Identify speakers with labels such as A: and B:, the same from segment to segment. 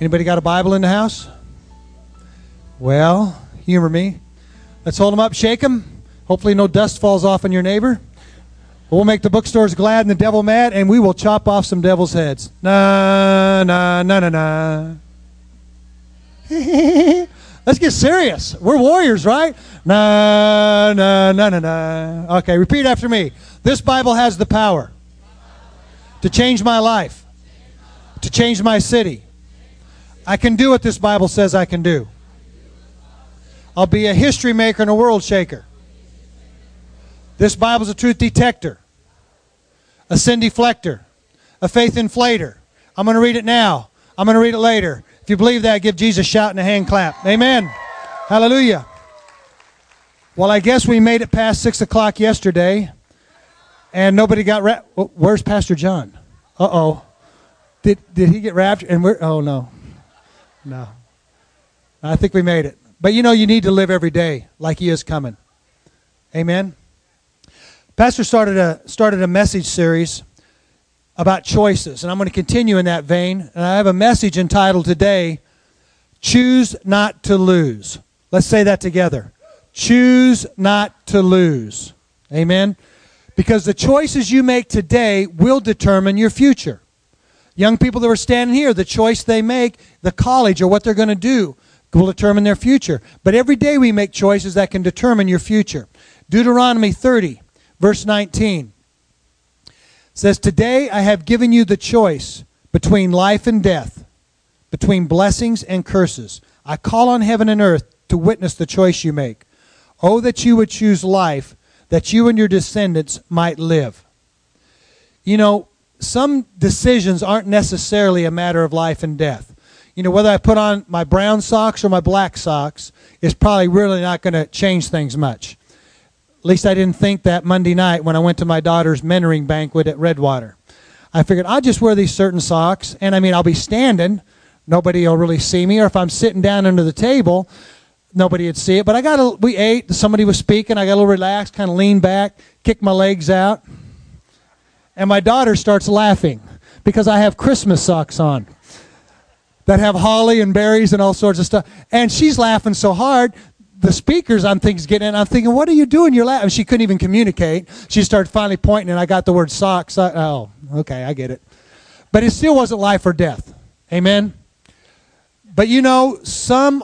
A: Anybody got a Bible in the house? Well, humor me. Let's hold them up, shake them. Hopefully, no dust falls off on your neighbor. We'll make the bookstores glad and the devil mad, and we will chop off some devil's heads. Na, na, na, na, na. Let's get serious. We're warriors, right? Na, na, na, na, na. Okay, repeat after me. This Bible has the power to change my life, to change my city. I can do what this Bible says I can do. I'll be a history maker and a world shaker. This Bible's a truth detector, a sin deflector, a faith inflator. I'm going to read it now. I'm going to read it later. If you believe that, give Jesus a shout and a hand clap. Amen. Hallelujah. Well, I guess we made it past 6 o'clock yesterday, and nobody got wrapped. Where's Pastor John? Uh oh. Did, did he get raptured? And we're, oh no. No. I think we made it. But you know, you need to live every day like he is coming. Amen. Pastor started a started a message series about choices, and I'm going to continue in that vein. And I have a message entitled today, Choose Not to Lose. Let's say that together. Choose not to lose. Amen. Because the choices you make today will determine your future. Young people that are standing here, the choice they make, the college or what they're going to do, will determine their future. But every day we make choices that can determine your future. Deuteronomy 30, verse 19 says, Today I have given you the choice between life and death, between blessings and curses. I call on heaven and earth to witness the choice you make. Oh, that you would choose life, that you and your descendants might live. You know, some decisions aren't necessarily a matter of life and death. You know, whether I put on my brown socks or my black socks is probably really not going to change things much. At least I didn't think that Monday night when I went to my daughter's mentoring banquet at Redwater. I figured I'll just wear these certain socks, and I mean, I'll be standing. Nobody will really see me. Or if I'm sitting down under the table, nobody would see it. But I got a, we ate, somebody was speaking, I got a little relaxed, kind of leaned back, kicked my legs out and my daughter starts laughing because I have Christmas socks on that have holly and berries and all sorts of stuff. And she's laughing so hard. The speakers, on things getting in. I'm thinking, what are you doing? You're laughing. She couldn't even communicate. She started finally pointing, and I got the word socks. Oh, okay, I get it. But it still wasn't life or death. Amen? But you know, some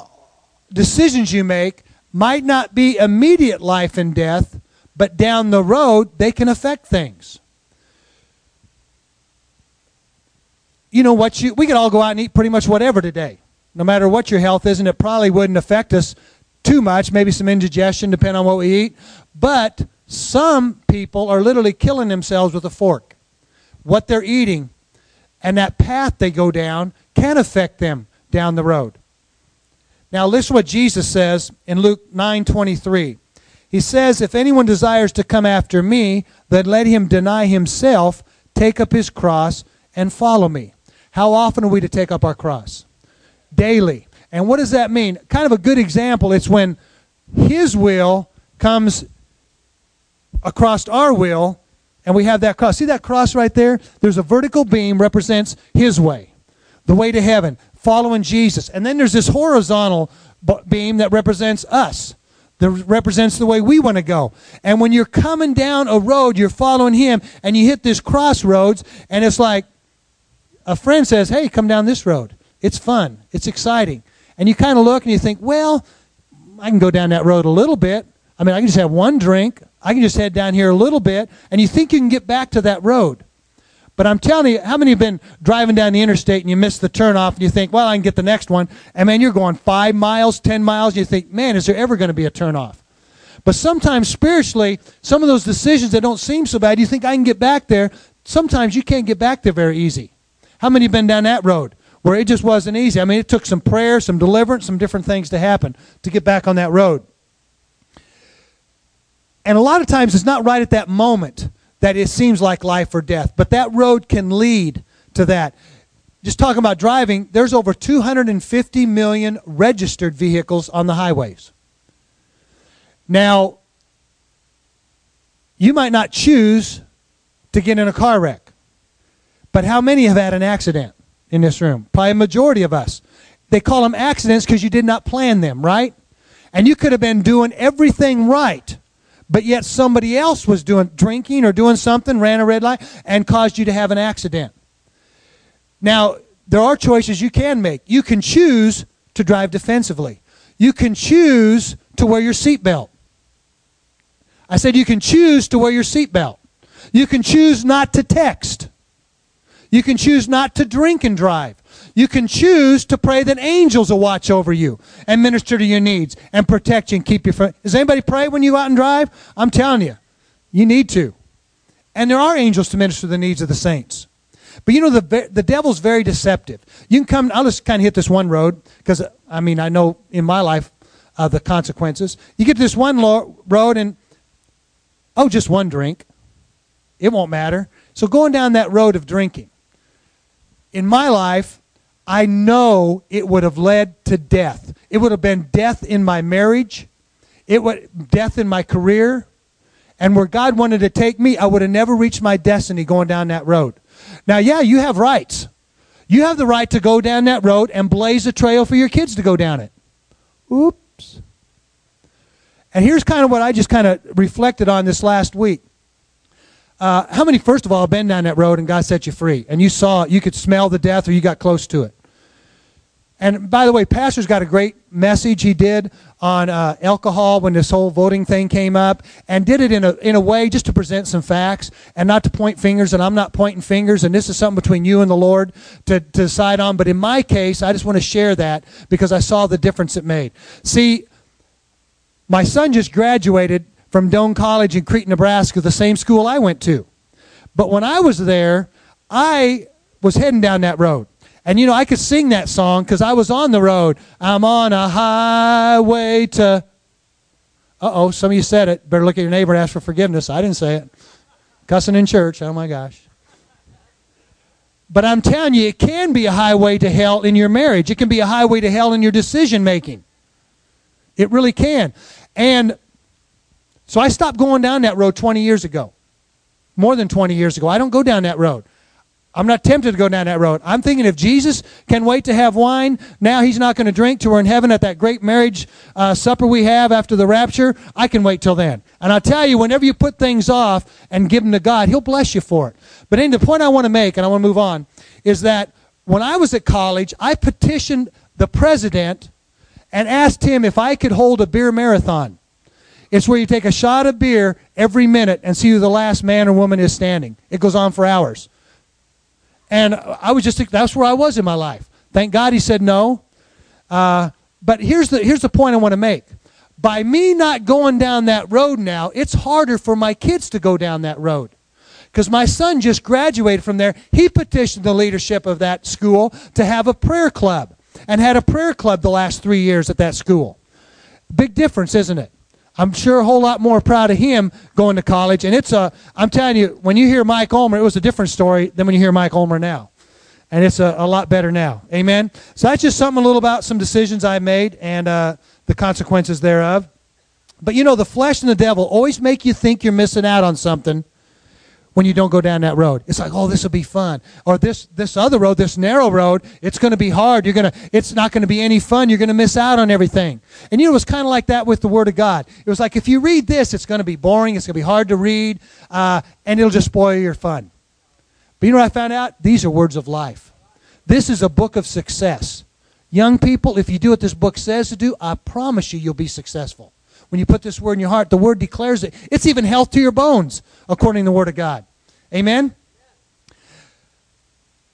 A: decisions you make might not be immediate life and death, but down the road, they can affect things. You know what you we could all go out and eat pretty much whatever today. No matter what your health is and it probably wouldn't affect us too much maybe some indigestion depending on what we eat. But some people are literally killing themselves with a fork. What they're eating and that path they go down can affect them down the road. Now listen what jesus says in luke 9:23 he says if anyone desires to come after me then let him deny himself take up his cross and follow me how often are we to take up our cross? Daily. And what does that mean? Kind of a good example, it's when His will comes across our will, and we have that cross. See that cross right there? There's a vertical beam represents His way, the way to heaven, following Jesus. And then there's this horizontal beam that represents us that represents the way we want to go. And when you're coming down a road, you're following him, and you hit this crossroads, and it's like, a friend says, hey, come down this road. It's fun. It's exciting. And you kind of look and you think, well, I can go down that road a little bit. I mean, I can just have one drink. I can just head down here a little bit. And you think you can get back to that road. But I'm telling you, how many have been driving down the interstate and you miss the turnoff and you think, well, I can get the next one. And man, you're going five miles, ten miles, and you think, man, is there ever going to be a turnoff? But sometimes spiritually, some of those decisions that don't seem so bad, you think I can get back there. Sometimes you can't get back there very easy. How many have been down that road where it just wasn't easy? I mean, it took some prayer, some deliverance, some different things to happen to get back on that road. And a lot of times it's not right at that moment that it seems like life or death, but that road can lead to that. Just talking about driving, there's over 250 million registered vehicles on the highways. Now, you might not choose to get in a car wreck. But how many have had an accident? in this room, probably a majority of us. They call them accidents because you did not plan them, right? And you could have been doing everything right, but yet somebody else was doing drinking or doing something, ran a red light, and caused you to have an accident. Now, there are choices you can make. You can choose to drive defensively. You can choose to wear your seatbelt. I said you can choose to wear your seatbelt. You can choose not to text. You can choose not to drink and drive. You can choose to pray that angels will watch over you and minister to your needs and protect you and keep you from. Does anybody pray when you go out and drive? I'm telling you, you need to. And there are angels to minister the needs of the saints. But you know, the, the devil's very deceptive. You can come, I'll just kind of hit this one road because, I mean, I know in my life uh, the consequences. You get to this one lo- road and, oh, just one drink. It won't matter. So going down that road of drinking, in my life, I know it would have led to death. It would have been death in my marriage, it would death in my career, and where God wanted to take me, I would have never reached my destiny going down that road. Now, yeah, you have rights. You have the right to go down that road and blaze a trail for your kids to go down it. Oops. And here's kind of what I just kind of reflected on this last week. Uh, how many, first of all, have been down that road and God set you free? And you saw, you could smell the death or you got close to it. And by the way, Pastor's got a great message he did on uh, alcohol when this whole voting thing came up, and did it in a, in a way just to present some facts and not to point fingers. And I'm not pointing fingers, and this is something between you and the Lord to, to decide on. But in my case, I just want to share that because I saw the difference it made. See, my son just graduated from Doane College in Crete, Nebraska, the same school I went to. But when I was there, I was heading down that road. And you know, I could sing that song because I was on the road. I'm on a highway to. Uh oh, some of you said it. Better look at your neighbor and ask for forgiveness. I didn't say it. Cussing in church. Oh my gosh. But I'm telling you, it can be a highway to hell in your marriage. It can be a highway to hell in your decision making. It really can. And so I stopped going down that road 20 years ago. More than 20 years ago. I don't go down that road. I'm not tempted to go down that road. I'm thinking if Jesus can wait to have wine, now he's not going to drink till we're in heaven at that great marriage uh, supper we have after the rapture. I can wait till then. And I'll tell you, whenever you put things off and give them to God, he'll bless you for it. But anyway, the point I want to make, and I want to move on, is that when I was at college, I petitioned the president and asked him if I could hold a beer marathon. It's where you take a shot of beer every minute and see who the last man or woman is standing. It goes on for hours. And I was just, that's where I was in my life. Thank God he said no. Uh, but here's the, here's the point I want to make. By me not going down that road now, it's harder for my kids to go down that road. Because my son just graduated from there. He petitioned the leadership of that school to have a prayer club and had a prayer club the last three years at that school. Big difference, isn't it? I'm sure a whole lot more proud of him going to college. And it's a, I'm telling you, when you hear Mike Ulmer, it was a different story than when you hear Mike Ulmer now. And it's a, a lot better now. Amen. So that's just something a little about some decisions I made and uh, the consequences thereof. But you know, the flesh and the devil always make you think you're missing out on something when you don't go down that road. It's like, oh, this will be fun. Or this this other road, this narrow road, it's going to be hard. You're going to it's not going to be any fun. You're going to miss out on everything. And you know, it was kind of like that with the Word of God. It was like if you read this, it's going to be boring. It's going to be hard to read, uh, and it'll just spoil your fun. But you know what I found out? These are words of life. This is a book of success. Young people, if you do what this book says to do, I promise you, you'll be successful when you put this word in your heart, the word declares it. It's even health to your bones, according to the word of God. Amen?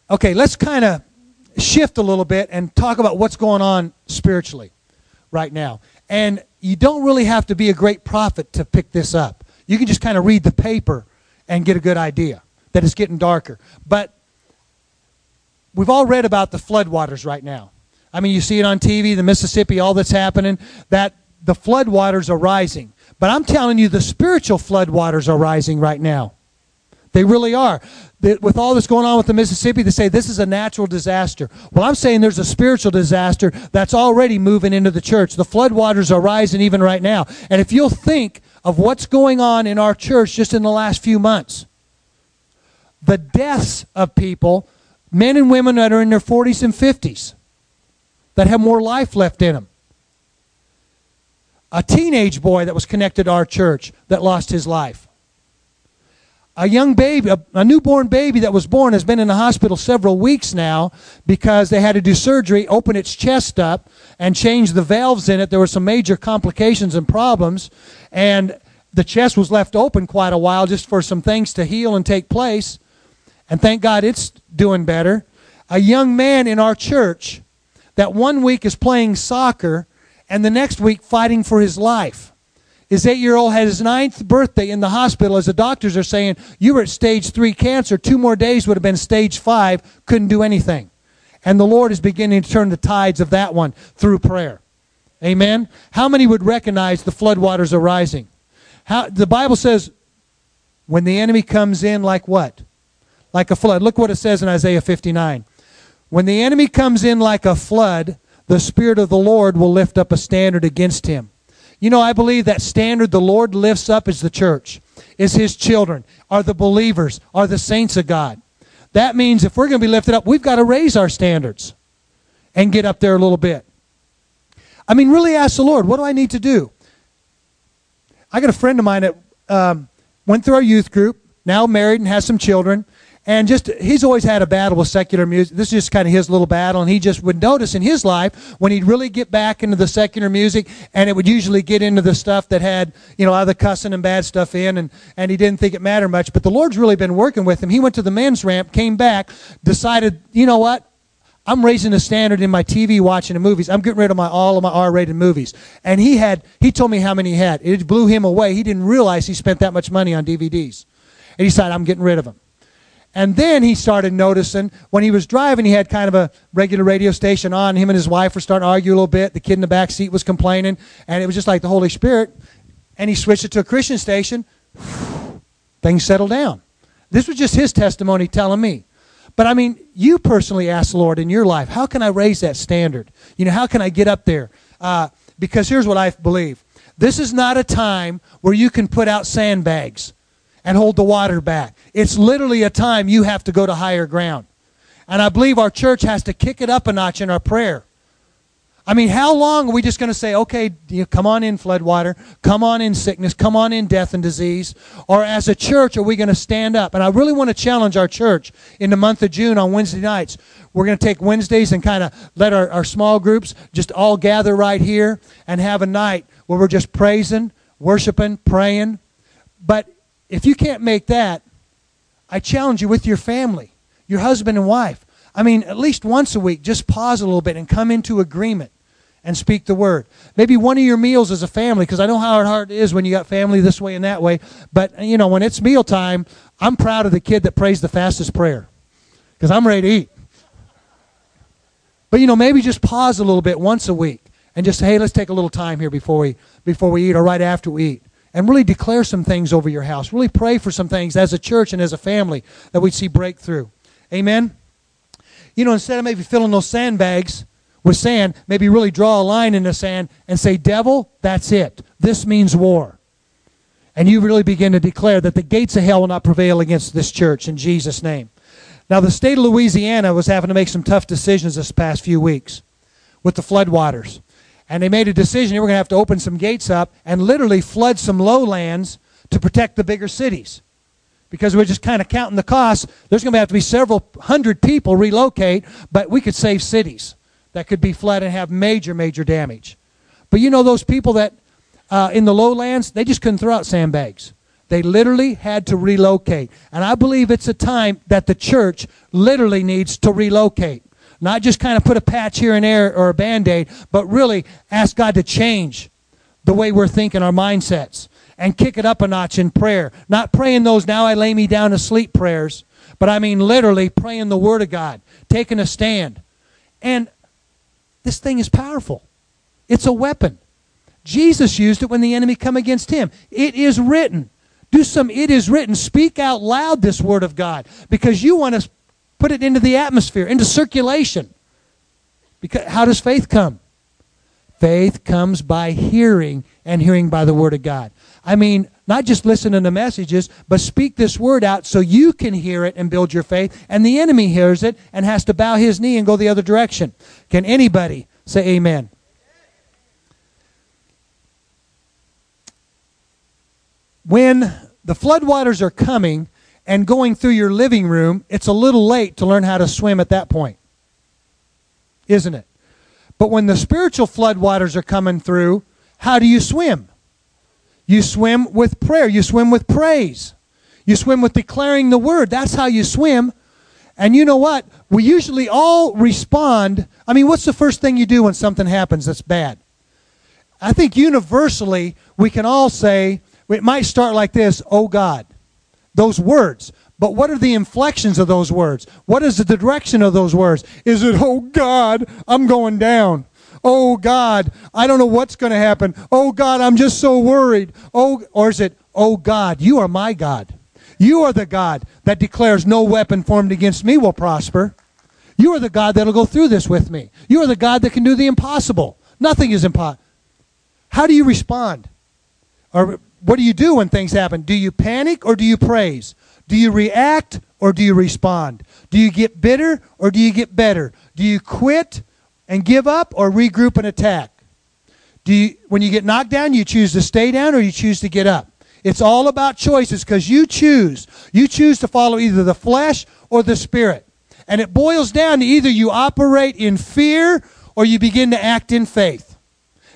A: Okay, let's kind of shift a little bit and talk about what's going on spiritually right now. And you don't really have to be a great prophet to pick this up. You can just kind of read the paper and get a good idea that it's getting darker. But we've all read about the floodwaters right now. I mean, you see it on TV, the Mississippi, all that's happening. That the floodwaters are rising. But I'm telling you, the spiritual floodwaters are rising right now. They really are. with all this going on with the Mississippi, they say this is a natural disaster. Well, I'm saying there's a spiritual disaster that's already moving into the church. The floodwaters are rising even right now. And if you'll think of what's going on in our church just in the last few months, the deaths of people, Men and women that are in their 40s and 50s that have more life left in them. A teenage boy that was connected to our church that lost his life. A young baby, a, a, newborn baby that was born, has been in the hospital several weeks now because they had to do surgery, open its chest up, and change the valves in it. There were some major complications and problems, and the chest was left open quite a while just for some things to heal and take place. And thank God it's doing better. A young man in our church that one week is playing soccer and the next week fighting for his life. His eight year old had his ninth birthday in the hospital as the doctors are saying, You were at stage three cancer. Two more days would have been stage five. Couldn't do anything. And the Lord is beginning to turn the tides of that one through prayer. Amen. How many would recognize the floodwaters are rising? How, the Bible says, when the enemy comes in like what? Like a flood. Look what it says in Isaiah 59. When the enemy comes in like a flood, the Spirit of the Lord will lift up a standard against him. You know, I believe that standard the Lord lifts up is the church, is his children, are the believers, are the saints of God. That means if we're going to be lifted up, we've got to raise our standards and get up there a little bit. I mean, really ask the Lord, what do I need to do? I got a friend of mine that um, went through our youth group, now married and has some children, and just he's always had a battle with secular music. This is just kind of his little battle, and he just would notice in his life when he'd really get back into the secular music, and it would usually get into the stuff that had you know other cussing and bad stuff in, and and he didn't think it mattered much. But the Lord's really been working with him. He went to the men's ramp, came back, decided, you know what, I'm raising the standard in my TV watching and movies. I'm getting rid of my all of my R-rated movies. And he had he told me how many he had. It blew him away. He didn't realize he spent that much money on DVDs. And he said, I'm getting rid of them. And then he started noticing when he was driving, he had kind of a regular radio station on. Him and his wife were starting to argue a little bit. The kid in the back seat was complaining, and it was just like the Holy Spirit. And he switched it to a Christian station. Things settled down. This was just his testimony telling me. But I mean, you personally ask the Lord in your life, how can I raise that standard? You know, how can I get up there? Uh, because here's what I believe this is not a time where you can put out sandbags and hold the water back. It's literally a time you have to go to higher ground. And I believe our church has to kick it up a notch in our prayer. I mean, how long are we just going to say, okay, come on in, floodwater, come on in, sickness, come on in, death and disease? Or as a church, are we going to stand up? And I really want to challenge our church in the month of June on Wednesday nights. We're going to take Wednesdays and kind of let our, our small groups just all gather right here and have a night where we're just praising, worshiping, praying. But if you can't make that, I challenge you with your family, your husband and wife. I mean, at least once a week, just pause a little bit and come into agreement and speak the word. Maybe one of your meals as a family, because I know how hard it is when you got family this way and that way. But, you know, when it's mealtime, I'm proud of the kid that prays the fastest prayer because I'm ready to eat. But, you know, maybe just pause a little bit once a week and just say, hey, let's take a little time here before we, before we eat or right after we eat and really declare some things over your house. Really pray for some things as a church and as a family that we see breakthrough. Amen? You know, instead of maybe filling those sandbags with sand, maybe really draw a line in the sand and say, Devil, that's it. This means war. And you really begin to declare that the gates of hell will not prevail against this church in Jesus' name. Now, the state of Louisiana was having to make some tough decisions this past few weeks with the floodwaters. And they made a decision they were going to have to open some gates up and literally flood some lowlands to protect the bigger cities. Because we're just kind of counting the costs. There's going to have to be several hundred people relocate, but we could save cities that could be flooded and have major, major damage. But you know those people that uh, in the lowlands, they just couldn't throw out sandbags. They literally had to relocate. And I believe it's a time that the church literally needs to relocate. Not just kind of put a patch here and there or a band aid, but really ask God to change the way we're thinking, our mindsets, and kick it up a notch in prayer. Not praying those now I lay me down to sleep prayers, but I mean literally praying the Word of God, taking a stand. And this thing is powerful, it's a weapon. Jesus used it when the enemy come against him. It is written. Do some it is written. Speak out loud this word of God because you want to Put it into the atmosphere, into circulation. Because how does faith come? Faith comes by hearing and hearing by the word of God. I mean, not just listening to messages, but speak this word out so you can hear it and build your faith, and the enemy hears it and has to bow his knee and go the other direction. Can anybody say amen? When the floodwaters are coming and going through your living room, it's a little late to learn how to swim at that point. Isn't it? But when the spiritual floodwaters are coming through, how do you swim? You swim with prayer. You swim with praise. You swim with declaring the word. That's how you swim. And you know what? We usually all respond. I mean, what's the first thing you do when something happens that's bad? I think universally we can all say, it might start like this, oh God. Those words. But what are the inflections of those words? What is the direction of those words? Is it, oh God, I'm going down? Oh God, I don't know what's going to happen. Oh God, I'm just so worried. Oh, or is it, oh God, you are my God. You are the God that declares no weapon formed against me will prosper. You are the God that'll go through this with me. You are the God that can do the impossible. Nothing is impossible. How do you respond? Or what do you do when things happen? Do you panic or do you praise? Do you react or do you respond? Do you get bitter or do you get better? Do you quit and give up or regroup and attack? Do you, when you get knocked down, you choose to stay down or you choose to get up? It's all about choices because you choose. You choose to follow either the flesh or the spirit. And it boils down to either you operate in fear or you begin to act in faith.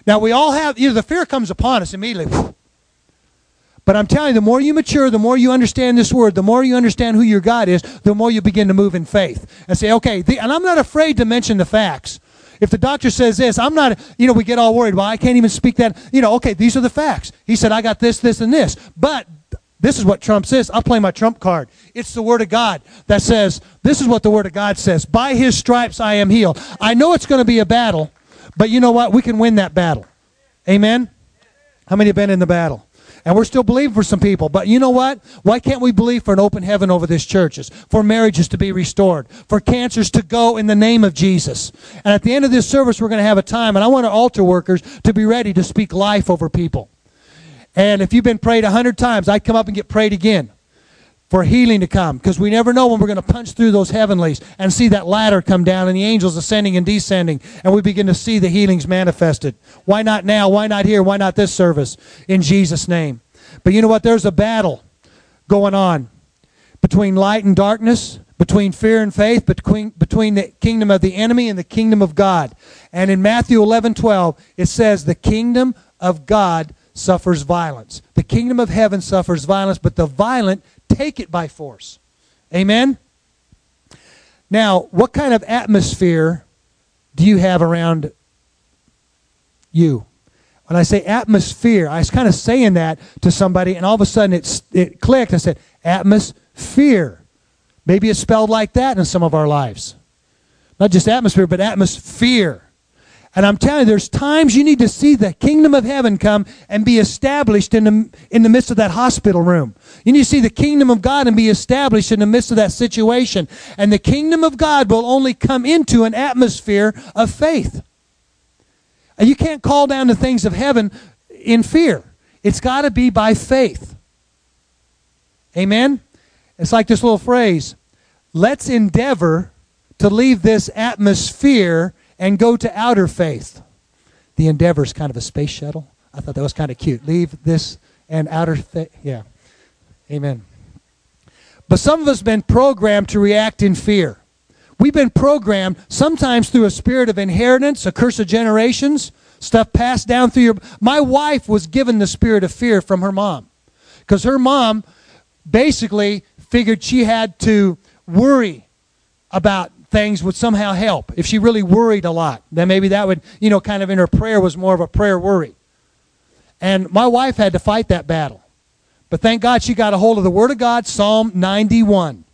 A: Now, we all have, either the fear comes upon us immediately. But I'm telling you, the more you mature, the more you understand this word, the more you understand who your God is, the more you begin to move in faith and say, okay, the, and I'm not afraid to mention the facts. If the doctor says this, I'm not, you know, we get all worried. Well, I can't even speak that. You know, okay, these are the facts. He said, I got this, this, and this. But this is what Trump says. I'll play my Trump card. It's the Word of God that says, this is what the Word of God says. By His stripes I am healed. I know it's going to be a battle, but you know what? We can win that battle. Amen? How many have been in the battle? And we're still believing for some people. But you know what? Why can't we believe for an open heaven over this churches? For marriages to be restored? For cancers to go in the name of Jesus? And at the end of this service, we're going to have a time, and I want our altar workers to be ready to speak life over people. And if you've been prayed a hundred times, I'd come up and get prayed again for healing to come because we never know when we're going to punch through those heavenlies and see that ladder come down and the angels ascending and descending and we begin to see the healings manifested. Why not now? Why not here? Why not this service? In Jesus' name. But you know what? There's a battle going on between light and darkness, between fear and faith, between, between the kingdom of the enemy and the kingdom of God. And in Matthew 11 12, it says, The kingdom of God suffers violence. The kingdom of heaven suffers violence, but the violent take it by force. Amen? Now, what kind of atmosphere do you have around you? When I say atmosphere, I was kind of saying that to somebody, and all of a sudden it, it clicked. I said, atmosphere. Maybe it's spelled like that in some of our lives. Not just atmosphere, but atmosphere. And I'm telling you, there's times you need to see the kingdom of heaven come and be established in the, in the midst of that hospital room. You need to see the kingdom of God and be established in the midst of that situation. And the kingdom of God will only come into an atmosphere of faith. And you can't call down the things of heaven in fear. It's got to be by faith. Amen? It's like this little phrase let's endeavor to leave this atmosphere and go to outer faith. The Endeavor is kind of a space shuttle. I thought that was kind of cute. Leave this and outer faith. Yeah. Amen. But some of us have been programmed to react in fear. We've been programmed sometimes through a spirit of inheritance, a curse of generations, stuff passed down through your. My wife was given the spirit of fear from her mom because her mom basically figured she had to worry about things would somehow help. If she really worried a lot, then maybe that would, you know, kind of in her prayer was more of a prayer worry. And my wife had to fight that battle. But thank God she got a hold of the Word of God, Psalm 91.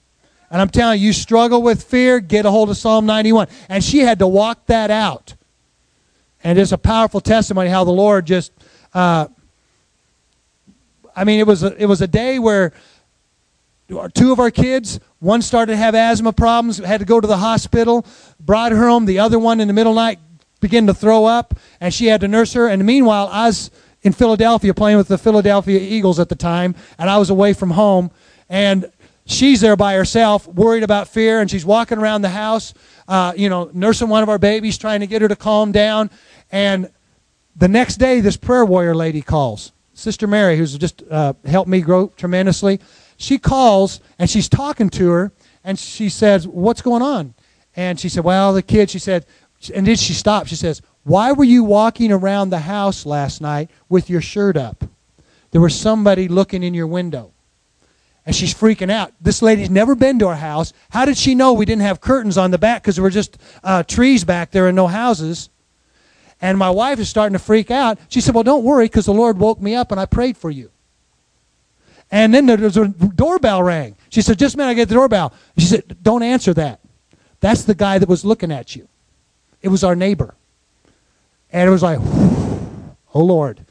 A: And I'm telling you, you struggle with fear, get a hold of Psalm 91. And she had to walk that out. And it's a powerful testimony how the Lord just, uh, I mean, it was a, it was a day where two of our kids one started to have asthma problems, had to go to the hospital, brought her home. The other one in the middle of the night began to throw up, and she had to nurse her. And meanwhile, I was in Philadelphia playing with the Philadelphia Eagles at the time, and I was away from home. And she's there by herself, worried about fear, and she's walking around the house, uh, you know, nursing one of our babies, trying to get her to calm down. And the next day, this prayer warrior lady calls, Sister Mary, who's just uh, helped me grow tremendously. She calls and she's talking to her, and she says, "What's going on?" And she said, "Well, the kid." She said, and then she stopped. She says, "Why were you walking around the house last night with your shirt up? There was somebody looking in your window." and she's freaking out. This lady's never been to our house. How did she know we didn't have curtains on the back because there were just uh, trees back there and no houses? And my wife is starting to freak out. She said, Well, don't worry because the Lord woke me up and I prayed for you. And then there was a doorbell rang. She said, Just a minute, I get the doorbell. She said, Don't answer that. That's the guy that was looking at you. It was our neighbor. And it was like, Oh Lord.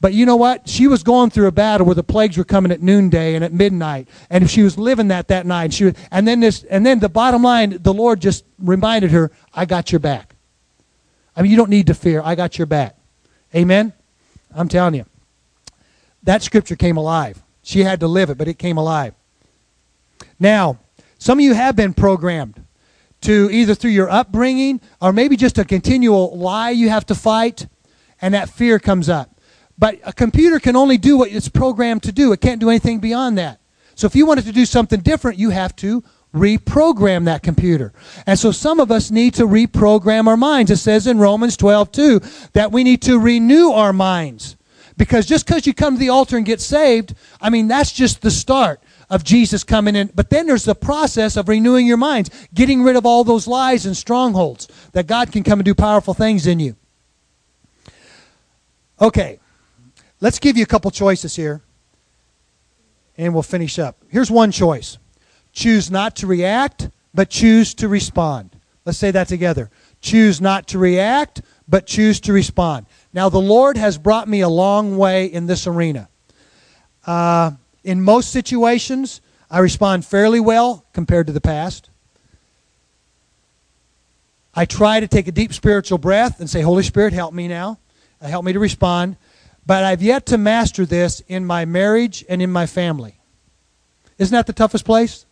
A: But you know what? She was going through a battle where the plagues were coming at noonday and at midnight, and if she was living that that night. She was, and then this, and then the bottom line, the Lord just reminded her, "I got your back." I mean, you don't need to fear. I got your back. Amen. I'm telling you, that scripture came alive. She had to live it, but it came alive. Now, some of you have been programmed to either through your upbringing or maybe just a continual lie you have to fight, and that fear comes up. But a computer can only do what it's programmed to do. It can't do anything beyond that. So if you wanted to do something different, you have to reprogram that computer. And so some of us need to reprogram our minds. It says in Romans 12, 2, that we need to renew our minds. Because just because you come to the altar and get saved, I mean, that's just the start of Jesus coming in. But then there's the process of renewing your minds, getting rid of all those lies and strongholds that God can come and do powerful things in you. Okay, Let's give you a couple choices here, and we'll finish up. Here's one choice choose not to react, but choose to respond. Let's say that together. Choose not to react, but choose to respond. Now, the Lord has brought me a long way in this arena. Uh, in most situations, I respond fairly well compared to the past. I try to take a deep spiritual breath and say, Holy Spirit, help me now. Help me to respond. But I've yet to master this in my marriage and in my family. Isn't that the toughest place?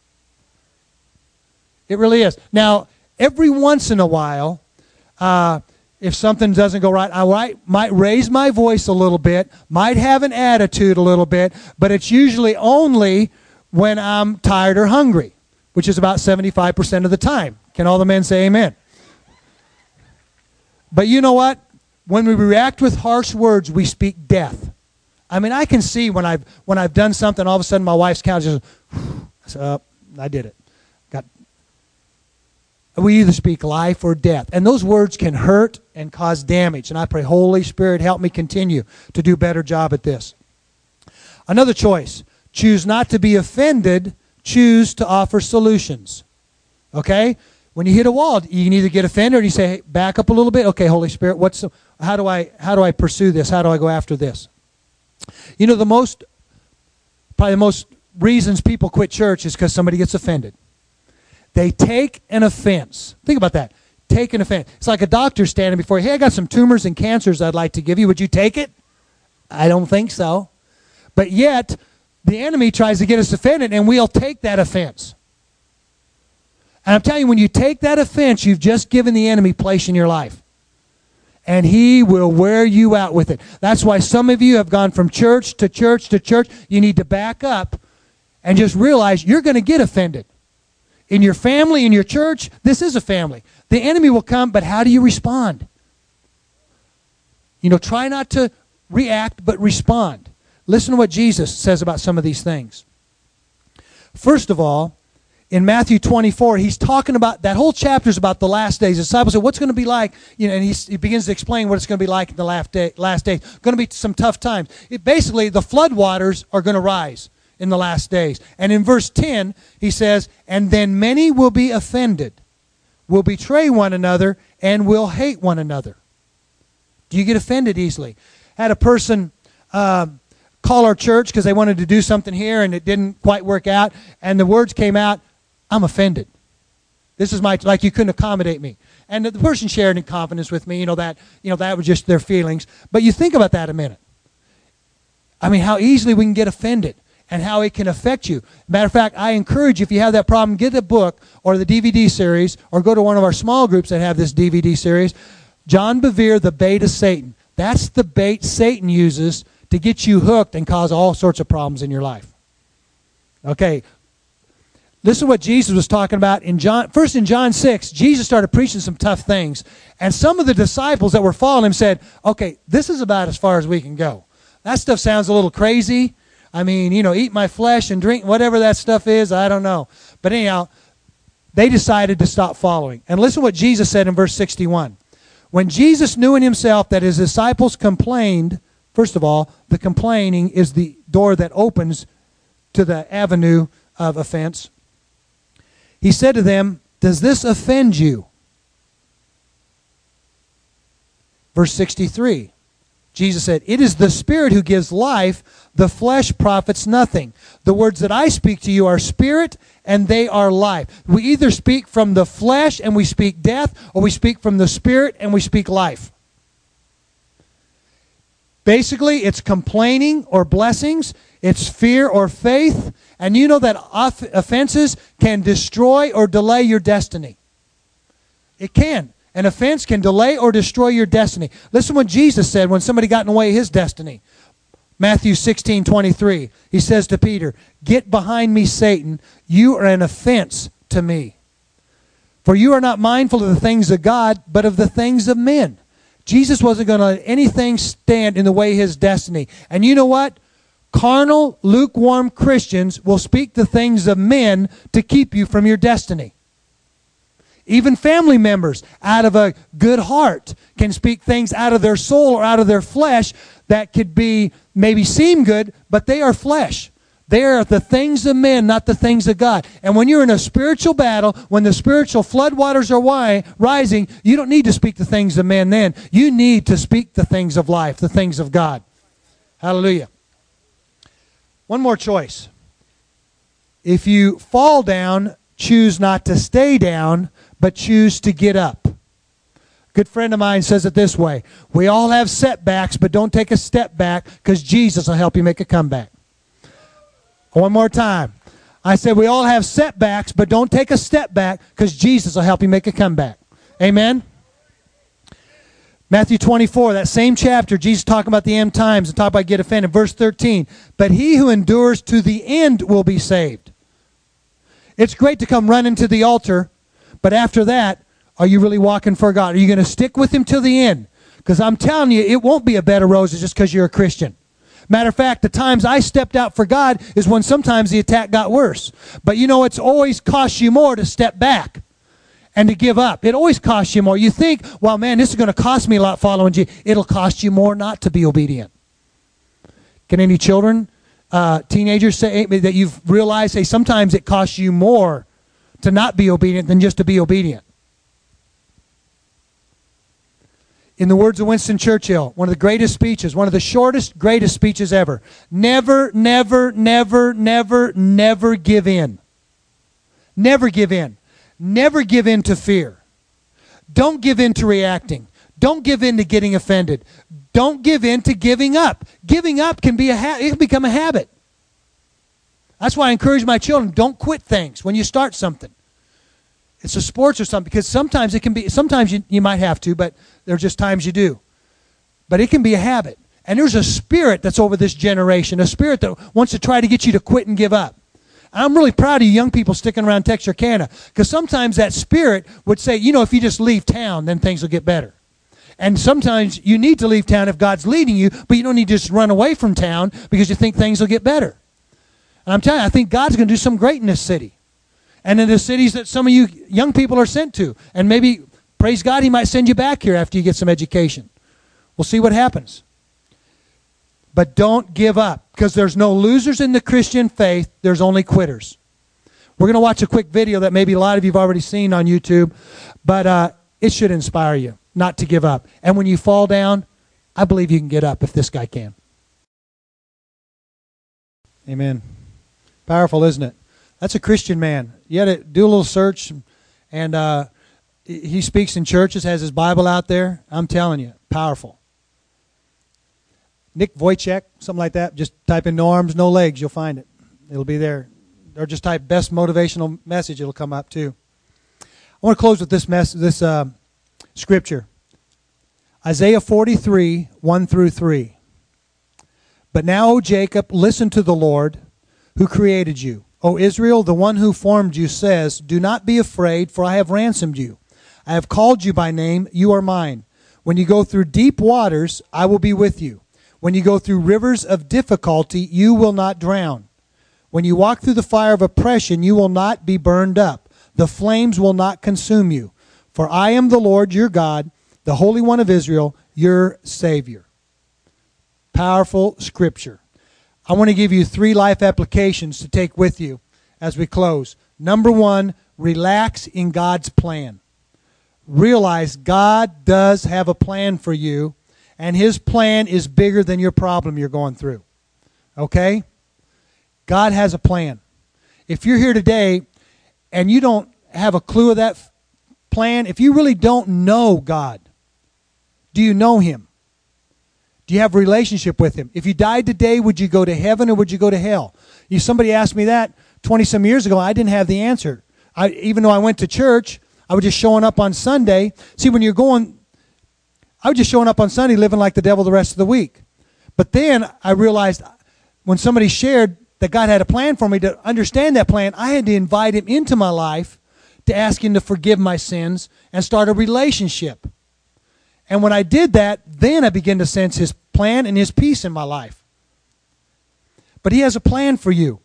A: It really is. Now, every once in a while, uh, if something doesn't go right, I might, might raise my voice a little bit, might have an attitude a little bit, but it's usually only when I'm tired or hungry, which is about 75% of the time. Can all the men say amen? But you know what? When we react with harsh words, we speak death. I mean, I can see when I've when I've done something, all of a sudden my wife's couch just, uh, I did it. We either speak life or death, and those words can hurt and cause damage. And I pray, Holy Spirit, help me continue to do a better job at this. Another choice: choose not to be offended. Choose to offer solutions. Okay, when you hit a wall, you can either get offended or you say, hey, back up a little bit. Okay, Holy Spirit, what's the, how do I how do I pursue this? How do I go after this? You know, the most probably the most reasons people quit church is because somebody gets offended. They take an offense. Think about that. Take an offense. It's like a doctor standing before you. Hey, I got some tumors and cancers I'd like to give you. Would you take it? I don't think so. But yet, the enemy tries to get us offended, and we'll take that offense. And I'm telling you, when you take that offense, you've just given the enemy place in your life. And he will wear you out with it. That's why some of you have gone from church to church to church. You need to back up and just realize you're going to get offended. In your family, in your church, this is a family. The enemy will come, but how do you respond? You know, try not to react, but respond. Listen to what Jesus says about some of these things. First of all, in Matthew 24, he's talking about that whole chapter is about the last days. The disciples say, What's going to be like? You know, and he begins to explain what it's going to be like in the last, day, last days. Going to be some tough times. It, basically, the flood waters are going to rise in the last days. And in verse 10, he says, And then many will be offended, will betray one another, and will hate one another. Do you get offended easily? Had a person. Uh, call our church because they wanted to do something here and it didn't quite work out. And the words came out, I'm offended. This is my like you couldn't accommodate me. And the person shared in confidence with me, you know that you know that was just their feelings. But you think about that a minute. I mean, how easily we can get offended and how it can affect you. Matter of fact, I encourage you, if you have that problem, get the book or the DVD series or go to one of our small groups that have this DVD series. John Bevere, The Bait of Satan. That's the bait Satan uses to get you hooked and cause all sorts of problems in your life. Okay. Listen to what Jesus was talking about in John. First, in John 6, Jesus started preaching some tough things. And some of the disciples that were following him said, okay, this is about as far as we can go. That stuff sounds a little crazy. I mean, you know, eat my flesh and drink whatever that stuff is. I don't know. But anyhow, they decided to stop following. And listen to what Jesus said in verse 61. When Jesus knew in himself that his disciples complained, first of all, the complaining is the door that opens to the avenue of offense. He said to them, Does this offend you? Verse 63. Jesus said, It is the Spirit who gives life, the flesh profits nothing. The words that I speak to you are spirit and they are life. We either speak from the flesh and we speak death, or we speak from the spirit and we speak life. Basically, it's complaining or blessings, it's fear or faith, and you know that offenses can destroy or delay your destiny. It can. An offense can delay or destroy your destiny. Listen what Jesus said when somebody got in the way of his destiny. Matthew 16, 23. He says to Peter, Get behind me, Satan. You are an offense to me. For you are not mindful of the things of God, but of the things of men. Jesus wasn't going to let anything stand in the way of his destiny. And you know what? Carnal, lukewarm Christians will speak the things of men to keep you from your destiny. Even family members, out of a good heart, can speak things out of their soul or out of their flesh that could be maybe seem good, but they are flesh. They are the things of men, not the things of God. And when you're in a spiritual battle, when the spiritual floodwaters are rising, you don't need to speak the things of men then. You need to speak the things of life, the things of God. Hallelujah. One more choice. If you fall down, choose not to stay down, but choose to get up. Good friend of mine says it this way We all have setbacks, but don't take a step back because Jesus will help you make a comeback. One more time. I said, We all have setbacks, but don't take a step back because Jesus will help you make a comeback. Amen? Matthew 24, that same chapter, Jesus talking about the end times and talking about get offended. Verse 13, but he who endures to the end will be saved. It's great to come running to the altar, but after that, are you really walking for God? Are you going to stick with Him till the end? Because I'm telling you, it won't be a bed of roses just because you're a Christian. Matter of fact, the times I stepped out for God is when sometimes the attack got worse. But you know, it's always cost you more to step back and to give up. It always costs you more. You think, well, man, this is going to cost me a lot following you. It'll cost you more not to be obedient. Can any children, uh, teenagers say that you've realized, say, sometimes it costs you more to not be obedient than just to be obedient? in the words of Winston Churchill, one of the greatest speeches, one of the shortest, greatest speeches ever. Never, never, never, never, never give in. Never give in. Never give in to fear. Don't give in to reacting. Don't give in to getting offended. Don't give in to giving up. Giving up can be a ha- it can become a habit. That's why I encourage my children, don't quit things when you start something. It's a sports or something because sometimes it can be sometimes you, you might have to but there are just times you do. But it can be a habit. And there's a spirit that's over this generation a spirit that wants to try to get you to quit and give up. I'm really proud of you young people sticking around texarkana because sometimes that spirit would say you know if you just leave town then things will get better. And sometimes you need to leave town if god's leading you but you don't need to just run away from town because you think things will get better and i'm telling you i think god's going to do some great in this city and in the cities that some of you young people are sent to. And maybe, praise God, He might send you back here after you get some education. We'll see what happens. But don't give up because there's no losers in the Christian faith, there's only quitters. We're going to watch a quick video that maybe a lot of you have already seen on YouTube, but uh, it should inspire you not to give up. And when you fall down, I believe you can get up if this guy can. Amen. Powerful, isn't it? That's a Christian man. You had to do a little search, and uh, he speaks in churches, has his Bible out there. I'm telling you, powerful. Nick Vujicic, something like that. Just type in no arms, no legs, you'll find it. It'll be there. Or just type best motivational message, it'll come up too. I want to close with this mess, this uh, scripture. Isaiah 43, 1 through 3. But now, O Jacob, listen to the Lord who created you. O Israel, the one who formed you says, Do not be afraid, for I have ransomed you. I have called you by name, you are mine. When you go through deep waters, I will be with you. When you go through rivers of difficulty, you will not drown. When you walk through the fire of oppression, you will not be burned up. The flames will not consume you. For I am the Lord your God, the Holy One of Israel, your Savior. Powerful scripture. I want to give you three life applications to take with you as we close. Number one, relax in God's plan. Realize God does have a plan for you, and His plan is bigger than your problem you're going through. Okay? God has a plan. If you're here today and you don't have a clue of that plan, if you really don't know God, do you know Him? Do you have a relationship with Him? If you died today, would you go to heaven or would you go to hell? You, somebody asked me that 20 some years ago. I didn't have the answer. I, even though I went to church, I was just showing up on Sunday. See, when you're going, I was just showing up on Sunday living like the devil the rest of the week. But then I realized when somebody shared that God had a plan for me to understand that plan, I had to invite him into my life to ask him to forgive my sins and start a relationship. And when I did that, then I began to sense his plan and his peace in my life. But he has a plan for you.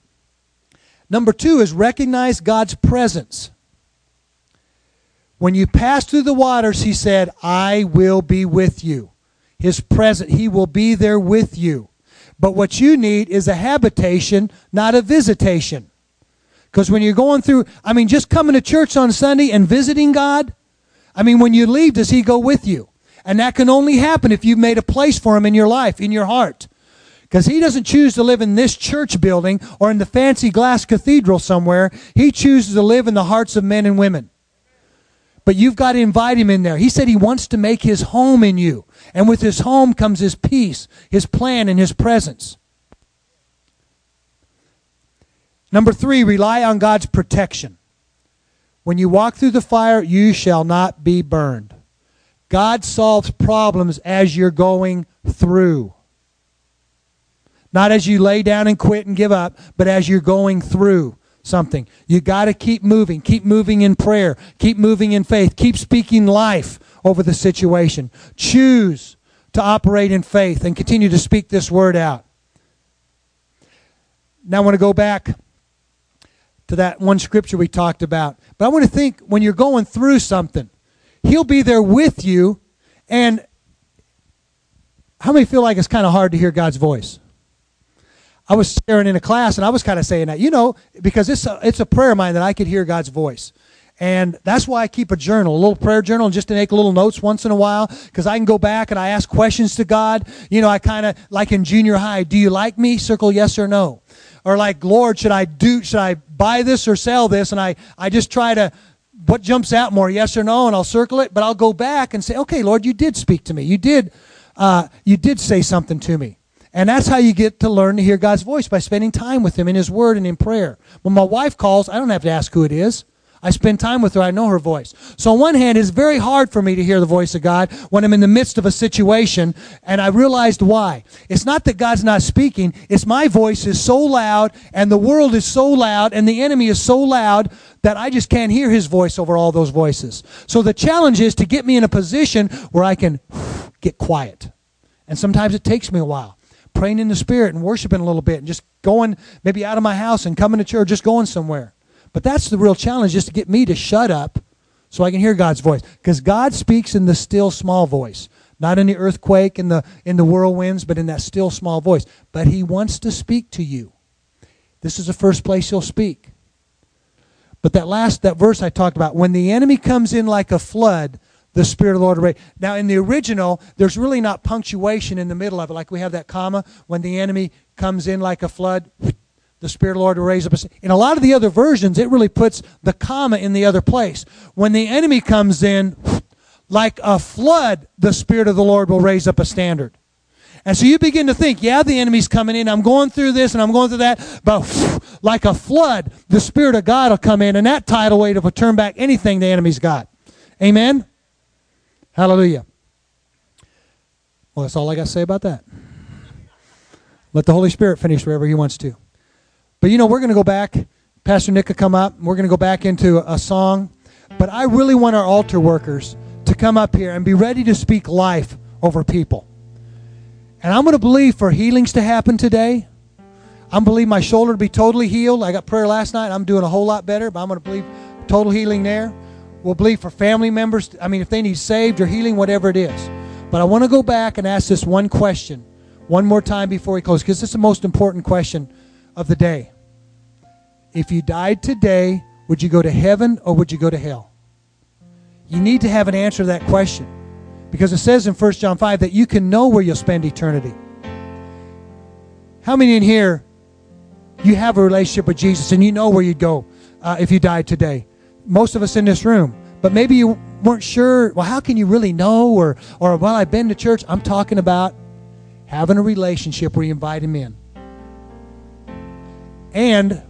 A: Number two is recognize God's presence. When you pass through the waters, he said, I will be with you. His present, he will be there with you. But what you need is a habitation, not a visitation. Because when you're going through, I mean, just coming to church on Sunday and visiting God, I mean, when you leave, does he go with you? And that can only happen if you've made a place for him in your life, in your heart. Because he doesn't choose to live in this church building or in the fancy glass cathedral somewhere. He chooses to live in the hearts of men and women. But you've got to invite him in there. He said he wants to make his home in you. And with his home comes his peace, his plan, and his presence. Number three, rely on God's protection. When you walk through the fire, you shall not be burned. God solves problems as you're going through. Not as you lay down and quit and give up, but as you're going through something. You got to keep moving. Keep moving in prayer. Keep moving in faith. Keep speaking life over the situation. Choose to operate in faith and continue to speak this word out. Now I want to go back to that one scripture we talked about. But I want to think when you're going through something, He'll be there with you. And how many feel like it's kind of hard to hear God's voice? I was staring in a class and I was kind of saying that, you know, because it's a, it's a prayer of mine that I could hear God's voice. And that's why I keep a journal, a little prayer journal, just to make little notes once in a while, because I can go back and I ask questions to God. You know, I kind of, like in junior high, do you like me? Circle yes or no. Or like, Lord, should I do, should I buy this or sell this? And I, I just try to what jumps out more, yes or no, and I'll circle it. But I'll go back and say, okay, Lord, you did speak to me. You did, uh, you did say something to me. And that's how you get to learn to hear God's voice by spending time with Him in His Word and in prayer. When my wife calls, I don't have to ask who it is. I spend time with her. I know her voice. So on one hand, it's very hard for me to hear the voice of God when I'm in the midst of a situation, and I realized why. It's not that God's not speaking. It's my voice is so loud, and the world is so loud, and the enemy is so loud that I just can't hear his voice over all those voices. So the challenge is to get me in a position where I can get quiet. And sometimes it takes me a while. Praying in the Spirit and worshiping a little bit and just going maybe out of my house and coming to church, just going somewhere. But that's the real challenge, just to get me to shut up so I can hear God's voice. Because God speaks in the still small voice. Not in the earthquake and the in the whirlwinds, but in that still small voice. But he wants to speak to you. This is the first place he'll speak. But that last that verse I talked about, when the enemy comes in like a flood, the Spirit of the Lord. Now, in the original, there's really not punctuation in the middle of it, like we have that comma. When the enemy comes in like a flood, the Spirit of the Lord will raise up a. In a lot of the other versions, it really puts the comma in the other place. When the enemy comes in, like a flood, the Spirit of the Lord will raise up a standard. And so you begin to think, yeah, the enemy's coming in. I'm going through this and I'm going through that. But like a flood, the Spirit of God will come in, and that tidal wave will turn back anything the enemy's got. Amen? Hallelujah. Well, that's all I got to say about that. Let the Holy Spirit finish wherever He wants to. But you know, we're going to go back. Pastor Nick will come up. We're going to go back into a song. But I really want our altar workers to come up here and be ready to speak life over people. And I'm going to believe for healings to happen today. I'm believe my shoulder to be totally healed. I got prayer last night. I'm doing a whole lot better, but I'm going to believe total healing there. We'll believe for family members. I mean, if they need saved or healing, whatever it is. But I want to go back and ask this one question one more time before we close, because this is the most important question of the day. If you died today, would you go to heaven or would you go to hell? You need to have an answer to that question. Because it says in 1 John 5 that you can know where you'll spend eternity. How many in here you have a relationship with Jesus and you know where you'd go uh, if you died today. Most of us in this room. But maybe you weren't sure, well, how can you really know? Or, or well, I've been to church. I'm talking about having a relationship where you invite him in. And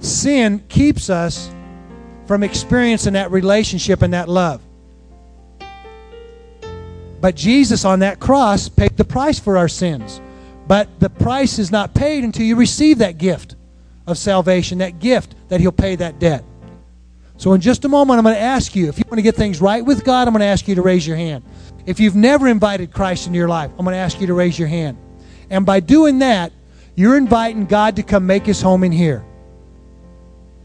A: sin keeps us from experiencing that relationship and that love. But Jesus on that cross paid the price for our sins. But the price is not paid until you receive that gift of salvation, that gift that He'll pay that debt. So, in just a moment, I'm going to ask you if you want to get things right with God, I'm going to ask you to raise your hand. If you've never invited Christ into your life, I'm going to ask you to raise your hand. And by doing that, you're inviting God to come make His home in here.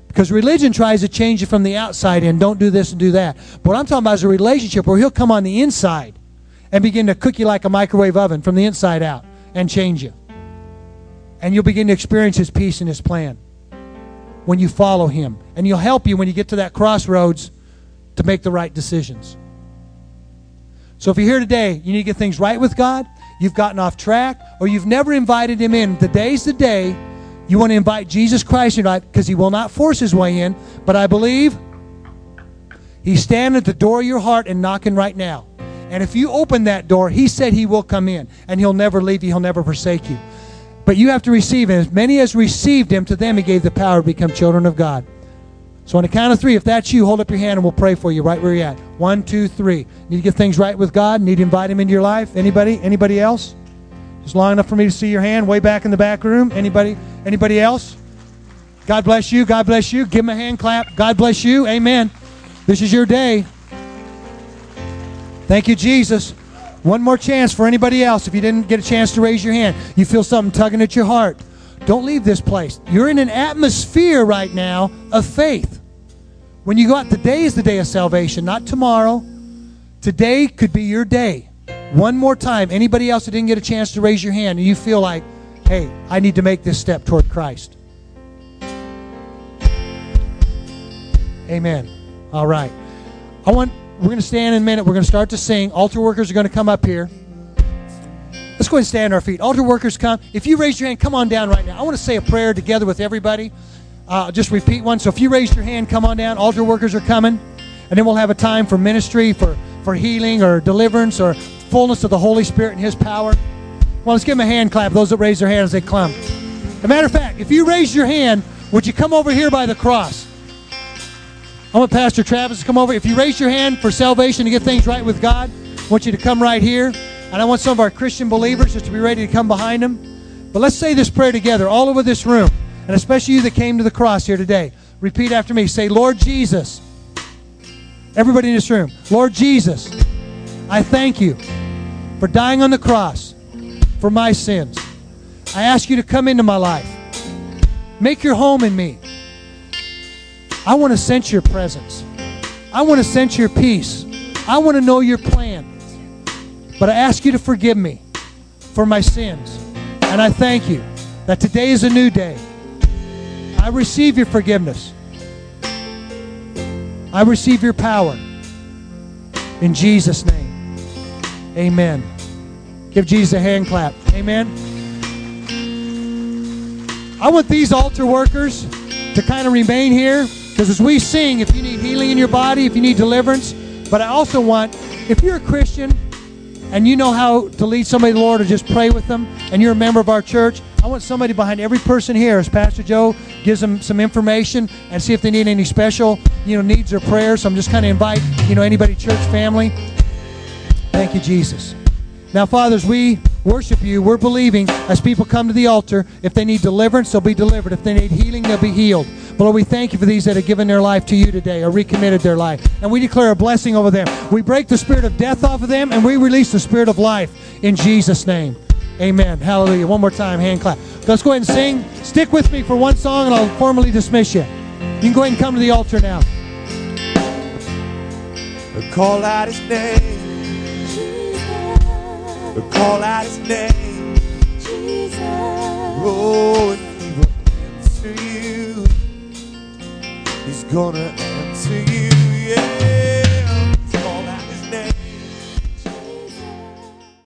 A: Because religion tries to change you from the outside in. Don't do this and do that. But what I'm talking about is a relationship where He'll come on the inside and begin to cook you like a microwave oven from the inside out and change you. And you'll begin to experience His peace and His plan when you follow Him. And He'll help you when you get to that crossroads to make the right decisions. So if you're here today, you need to get things right with God, you've gotten off track, or you've never invited Him in, the day's the day you want to invite Jesus Christ in your life because He will not force His way in. But I believe He's standing at the door of your heart and knocking right now. And if you open that door, He said He will come in and He'll never leave you, He'll never forsake you. But you have to receive Him. As many as received Him, to them He gave the power to become children of God. So on the count of three, if that's you, hold up your hand and we'll pray for you right where you're at. One, two, three. Need to get things right with God? Need to invite Him into your life? Anybody? Anybody else? Just long enough for me to see your hand way back in the back room. Anybody? Anybody else? God bless you. God bless you. Give him a hand clap. God bless you. Amen. This is your day. Thank you, Jesus. One more chance for anybody else. If you didn't get a chance to raise your hand, you feel something tugging at your heart. Don't leave this place. You're in an atmosphere right now of faith. When you go out, today is the day of salvation, not tomorrow. Today could be your day. One more time. Anybody else that didn't get a chance to raise your hand and you feel like, hey, I need to make this step toward Christ. Amen. All right. I want we're going to stand in a minute. We're going to start to sing. Altar workers are going to come up here. Let's go ahead and stand on our feet. Altar workers come. If you raise your hand, come on down right now. I want to say a prayer together with everybody. Uh, just repeat one. So if you raise your hand, come on down. Altar workers are coming. And then we'll have a time for ministry, for, for healing or deliverance or fullness of the Holy Spirit and His power. Well, let's give them a hand clap, those that raise their hand as they come. As a matter of fact, if you raise your hand, would you come over here by the cross? I want Pastor Travis to come over. If you raise your hand for salvation to get things right with God, I want you to come right here. And I want some of our Christian believers just to be ready to come behind them. But let's say this prayer together all over this room, and especially you that came to the cross here today. Repeat after me. Say, Lord Jesus. Everybody in this room, Lord Jesus, I thank you for dying on the cross for my sins. I ask you to come into my life. Make your home in me. I want to sense your presence. I want to sense your peace. I want to know your plan. But I ask you to forgive me for my sins. And I thank you that today is a new day. I receive your forgiveness. I receive your power. In Jesus' name. Amen. Give Jesus a hand clap. Amen. I want these altar workers to kind of remain here because as we sing, if you need healing in your body, if you need deliverance, but I also want, if you're a Christian and you know how to lead somebody to the Lord or just pray with them, and you're a member of our church, I want somebody behind every person here, as Pastor Joe gives them some information and see if they need any special, you know, needs or prayers. So I'm just kind of invite, you know, anybody church family. Thank you, Jesus. Now, fathers, we worship you. We're believing as people come to the altar, if they need deliverance, they'll be delivered. If they need healing, they'll be healed. But Lord, we thank you for these that have given their life to you today or recommitted their life. And we declare a blessing over them. We break the spirit of death off of them and we release the spirit of life in Jesus' name. Amen. Hallelujah. One more time, hand clap. Let's go ahead and sing. Stick with me for one song and I'll formally dismiss you. You can go ahead and come to the altar now.
B: Call out his name. Call out his name. Oh, and he will answer you. He's gonna answer you.